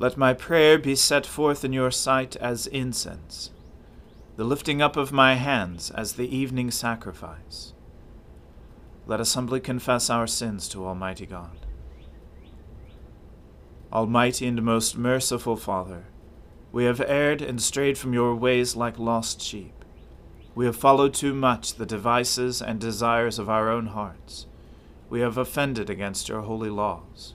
Let my prayer be set forth in your sight as incense, the lifting up of my hands as the evening sacrifice. Let us humbly confess our sins to Almighty God. Almighty and most merciful Father, we have erred and strayed from your ways like lost sheep. We have followed too much the devices and desires of our own hearts. We have offended against your holy laws.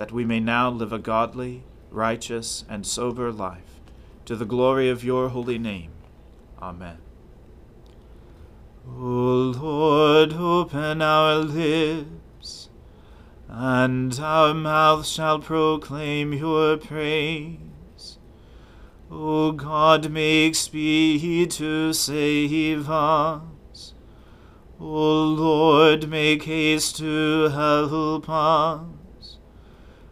that we may now live a godly, righteous, and sober life, to the glory of your holy name. Amen. O Lord, open our lips, and our mouth shall proclaim your praise. O God, make speed to save us. O Lord, make haste to help us.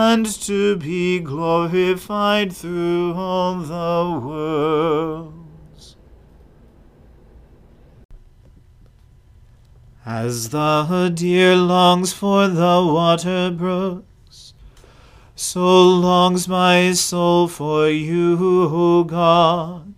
and to be glorified through all the worlds. As the deer longs for the water brooks, so longs my soul for you, O God.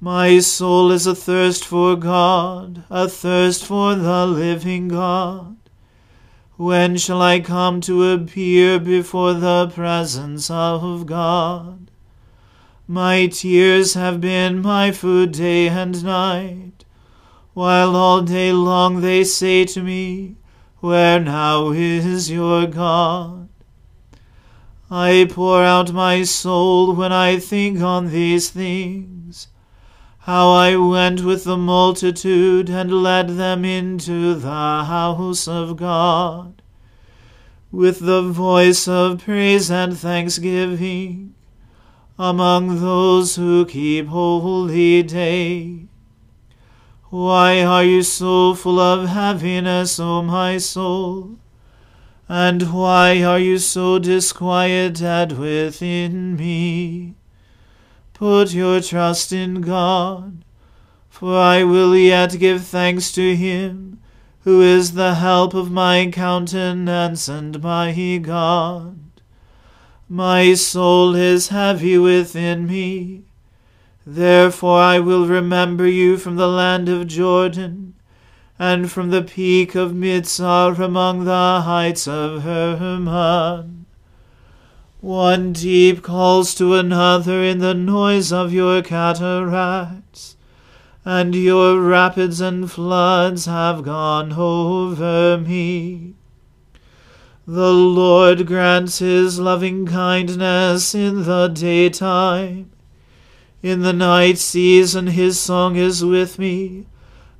My soul is athirst for God, athirst for the living God. When shall I come to appear before the presence of God? My tears have been my food day and night, while all day long they say to me, Where now is your God? I pour out my soul when I think on these things, how I went with the multitude and led them into the house of God, with the voice of praise and thanksgiving, among those who keep holy day. Why are you so full of heaviness, O my soul? And why are you so disquieted within me? Put your trust in God, for I will yet give thanks to him, who is the help of my countenance and my God. My soul is heavy within me. Therefore I will remember you from the land of Jordan and from the peak of Mizar among the heights of Hermon. One deep calls to another in the noise of your cataracts, and your rapids and floods have gone over me. The Lord grants his loving kindness in the daytime In the night season his song is with me,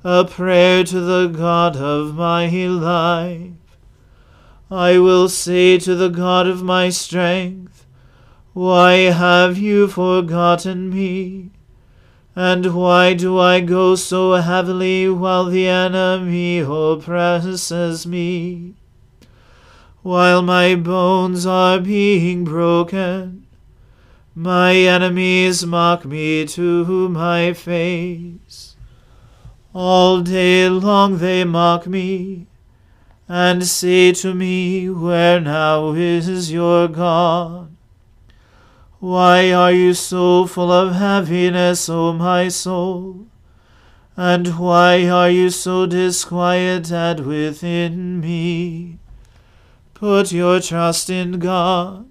a prayer to the God of my life. I will say to the God of my strength, Why have you forgotten me? And why do I go so heavily while the enemy oppresses me? While my bones are being broken, my enemies mock me to my face. All day long they mock me, and say to me, Where now is your God? Why are you so full of heaviness, O my soul? And why are you so disquieted within me? Put your trust in God,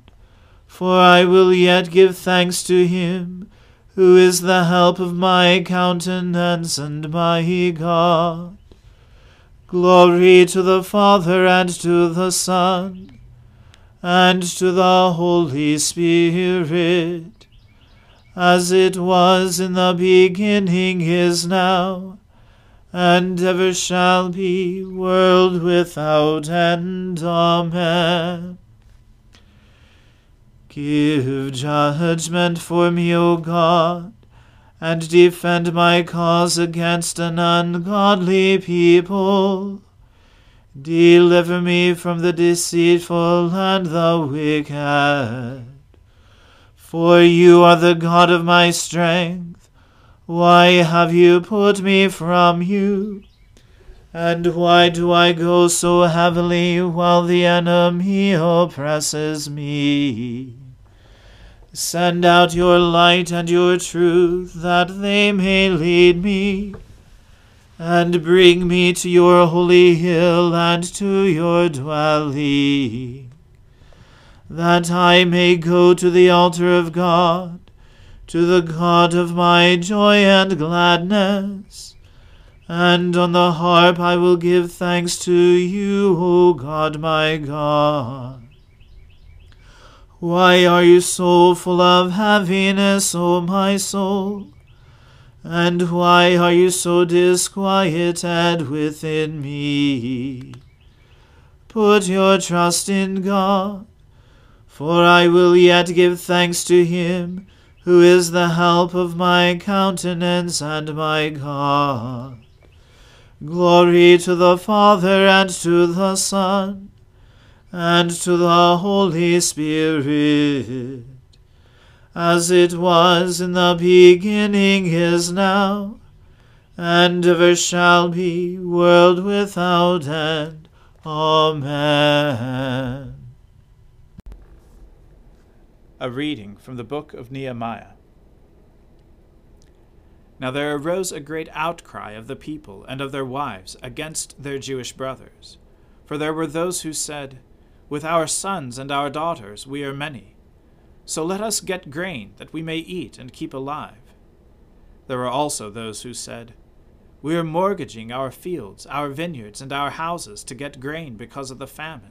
for I will yet give thanks to him, who is the help of my countenance and my God. Glory to the Father and to the Son and to the Holy Spirit, as it was in the beginning is now, and ever shall be, world without end. Amen. Give judgment for me, O God, and defend my cause against an ungodly people Deliver me from the deceitful and the wicked. For you are the God of my strength. Why have you put me from you? And why do I go so heavily while the enemy oppresses me? Send out your light and your truth, that they may lead me and bring me to your holy hill and to your dwelling, that I may go to the altar of God, to the God of my joy and gladness. And on the harp I will give thanks to you, O God my God. Why are you so full of heaviness, O my soul? And why are you so disquieted within me? Put your trust in God, for I will yet give thanks to him who is the help of my countenance and my God. Glory to the Father and to the Son and to the Holy Spirit as it was in the beginning is now, and ever shall be, world without end. Amen. A reading from the book of Nehemiah. Now there arose a great outcry of the people and of their wives against their Jewish brothers. For there were those who said, With our sons and our daughters we are many so let us get grain, that we may eat and keep alive. There were also those who said, We are mortgaging our fields, our vineyards, and our houses to get grain because of the famine.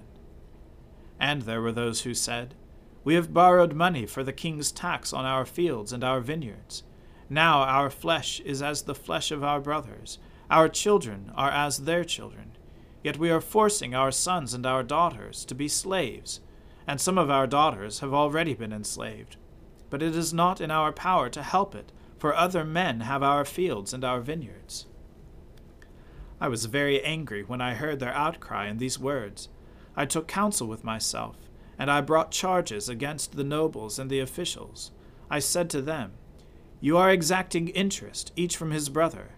And there were those who said, We have borrowed money for the king's tax on our fields and our vineyards. Now our flesh is as the flesh of our brothers, our children are as their children. Yet we are forcing our sons and our daughters to be slaves and some of our daughters have already been enslaved. But it is not in our power to help it, for other men have our fields and our vineyards. I was very angry when I heard their outcry and these words. I took counsel with myself, and I brought charges against the nobles and the officials. I said to them, You are exacting interest, each from his brother.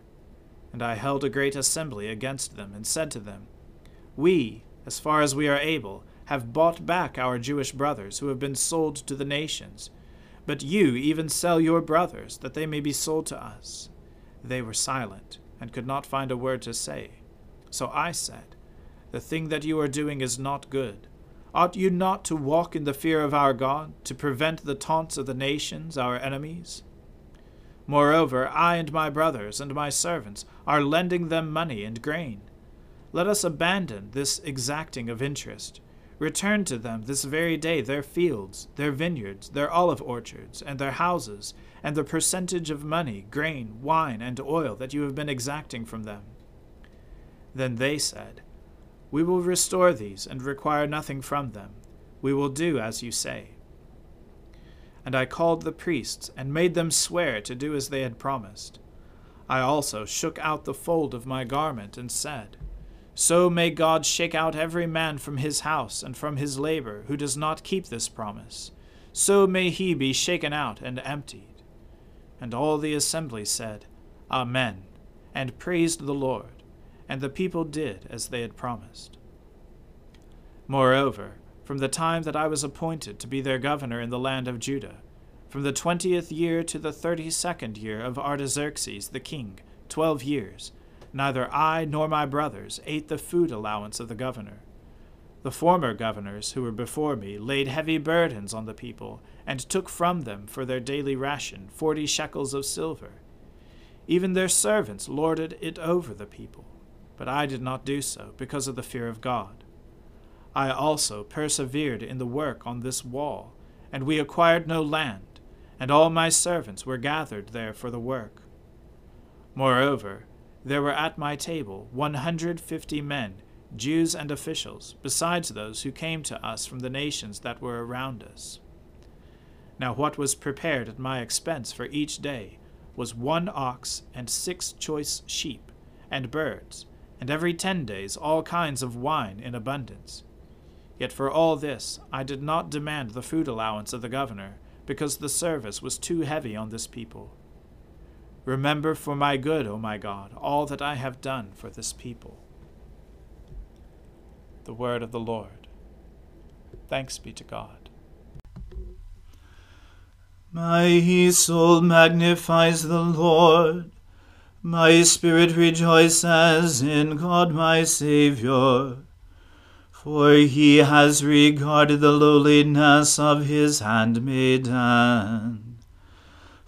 And I held a great assembly against them, and said to them, We, as far as we are able, have bought back our Jewish brothers who have been sold to the nations. But you even sell your brothers, that they may be sold to us. They were silent, and could not find a word to say. So I said, The thing that you are doing is not good. Ought you not to walk in the fear of our God, to prevent the taunts of the nations, our enemies? Moreover, I and my brothers and my servants are lending them money and grain. Let us abandon this exacting of interest Return to them this very day their fields, their vineyards, their olive orchards, and their houses, and the percentage of money, grain, wine, and oil that you have been exacting from them. Then they said, We will restore these and require nothing from them. We will do as you say. And I called the priests and made them swear to do as they had promised. I also shook out the fold of my garment and said, so may God shake out every man from his house and from his labor who does not keep this promise. So may he be shaken out and emptied. And all the assembly said, Amen, and praised the Lord. And the people did as they had promised. Moreover, from the time that I was appointed to be their governor in the land of Judah, from the twentieth year to the thirty second year of Artaxerxes the king, twelve years, Neither I nor my brothers ate the food allowance of the governor. The former governors who were before me laid heavy burdens on the people, and took from them for their daily ration forty shekels of silver. Even their servants lorded it over the people, but I did not do so, because of the fear of God. I also persevered in the work on this wall, and we acquired no land, and all my servants were gathered there for the work. Moreover, there were at my table one hundred fifty men, Jews and officials, besides those who came to us from the nations that were around us. Now what was prepared at my expense for each day was one ox and six choice sheep, and birds, and every ten days all kinds of wine in abundance. Yet for all this I did not demand the food allowance of the governor, because the service was too heavy on this people. Remember for my good, O my God, all that I have done for this people. The word of the Lord. Thanks be to God. My soul magnifies the Lord. My spirit rejoices in God my Saviour. For he has regarded the lowliness of his handmaiden.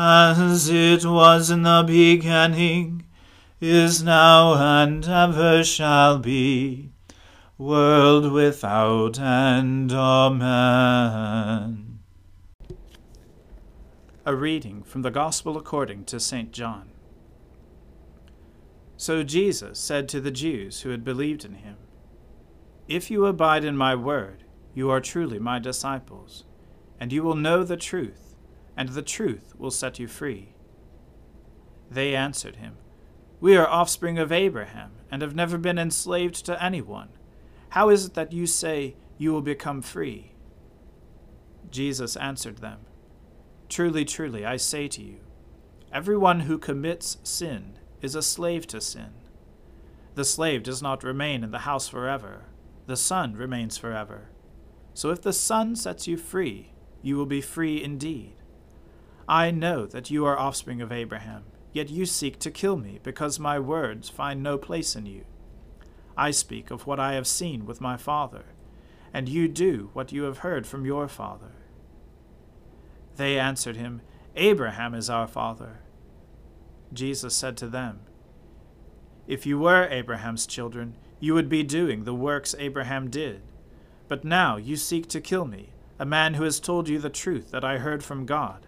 as it was in the beginning, is now, and ever shall be, world without end. Amen. A reading from the Gospel according to St. John. So Jesus said to the Jews who had believed in him, If you abide in my word, you are truly my disciples, and you will know the truth and the truth will set you free. They answered him, We are offspring of Abraham, and have never been enslaved to anyone. How is it that you say you will become free? Jesus answered them, Truly, truly, I say to you, everyone who commits sin is a slave to sin. The slave does not remain in the house forever, the Son remains forever. So if the Son sets you free, you will be free indeed. I know that you are offspring of Abraham, yet you seek to kill me, because my words find no place in you. I speak of what I have seen with my father, and you do what you have heard from your father. They answered him, Abraham is our father. Jesus said to them, If you were Abraham's children, you would be doing the works Abraham did. But now you seek to kill me, a man who has told you the truth that I heard from God.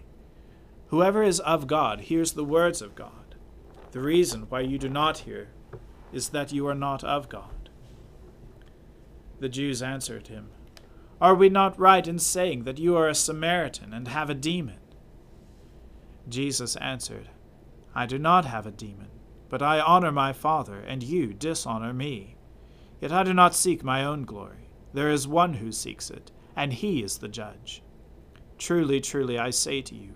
Whoever is of God hears the words of God. The reason why you do not hear is that you are not of God. The Jews answered him, Are we not right in saying that you are a Samaritan and have a demon? Jesus answered, I do not have a demon, but I honor my Father, and you dishonor me. Yet I do not seek my own glory. There is one who seeks it, and he is the judge. Truly, truly, I say to you,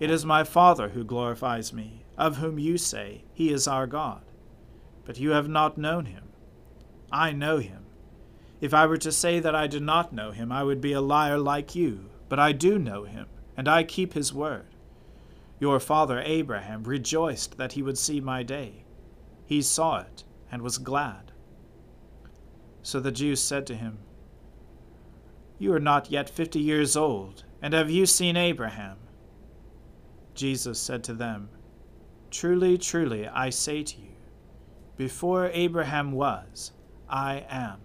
It is my Father who glorifies me, of whom you say, He is our God. But you have not known him. I know him. If I were to say that I do not know him, I would be a liar like you. But I do know him, and I keep his word. Your father Abraham rejoiced that he would see my day. He saw it, and was glad. So the Jews said to him, You are not yet fifty years old, and have you seen Abraham? Jesus said to them, Truly, truly, I say to you, before Abraham was, I am.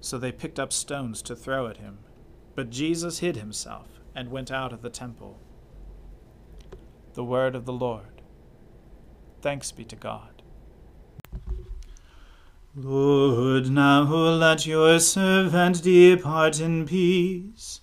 So they picked up stones to throw at him. But Jesus hid himself and went out of the temple. The word of the Lord. Thanks be to God. Lord, now let your servant depart in peace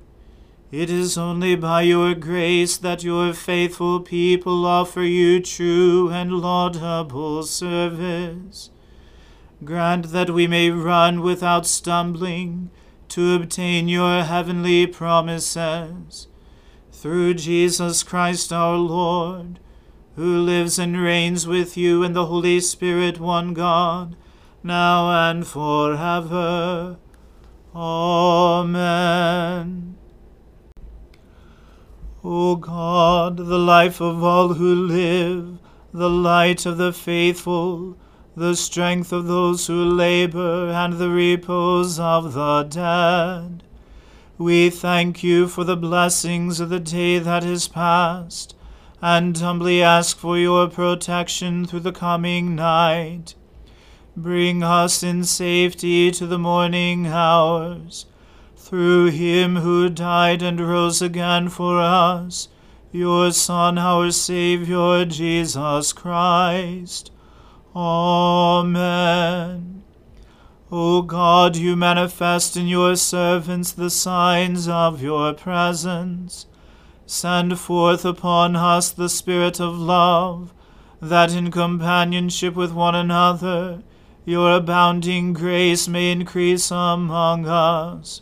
it is only by your grace that your faithful people offer you true and laudable service. Grant that we may run without stumbling to obtain your heavenly promises. Through Jesus Christ our Lord, who lives and reigns with you in the Holy Spirit, one God, now and forever. Amen. O God, the life of all who live, the light of the faithful, the strength of those who labor, and the repose of the dead. We thank you for the blessings of the day that is past, and humbly ask for your protection through the coming night. Bring us in safety to the morning hours through him who died and rose again for us, your Son, our Saviour, Jesus Christ. Amen. O God, you manifest in your servants the signs of your presence. Send forth upon us the Spirit of love, that in companionship with one another your abounding grace may increase among us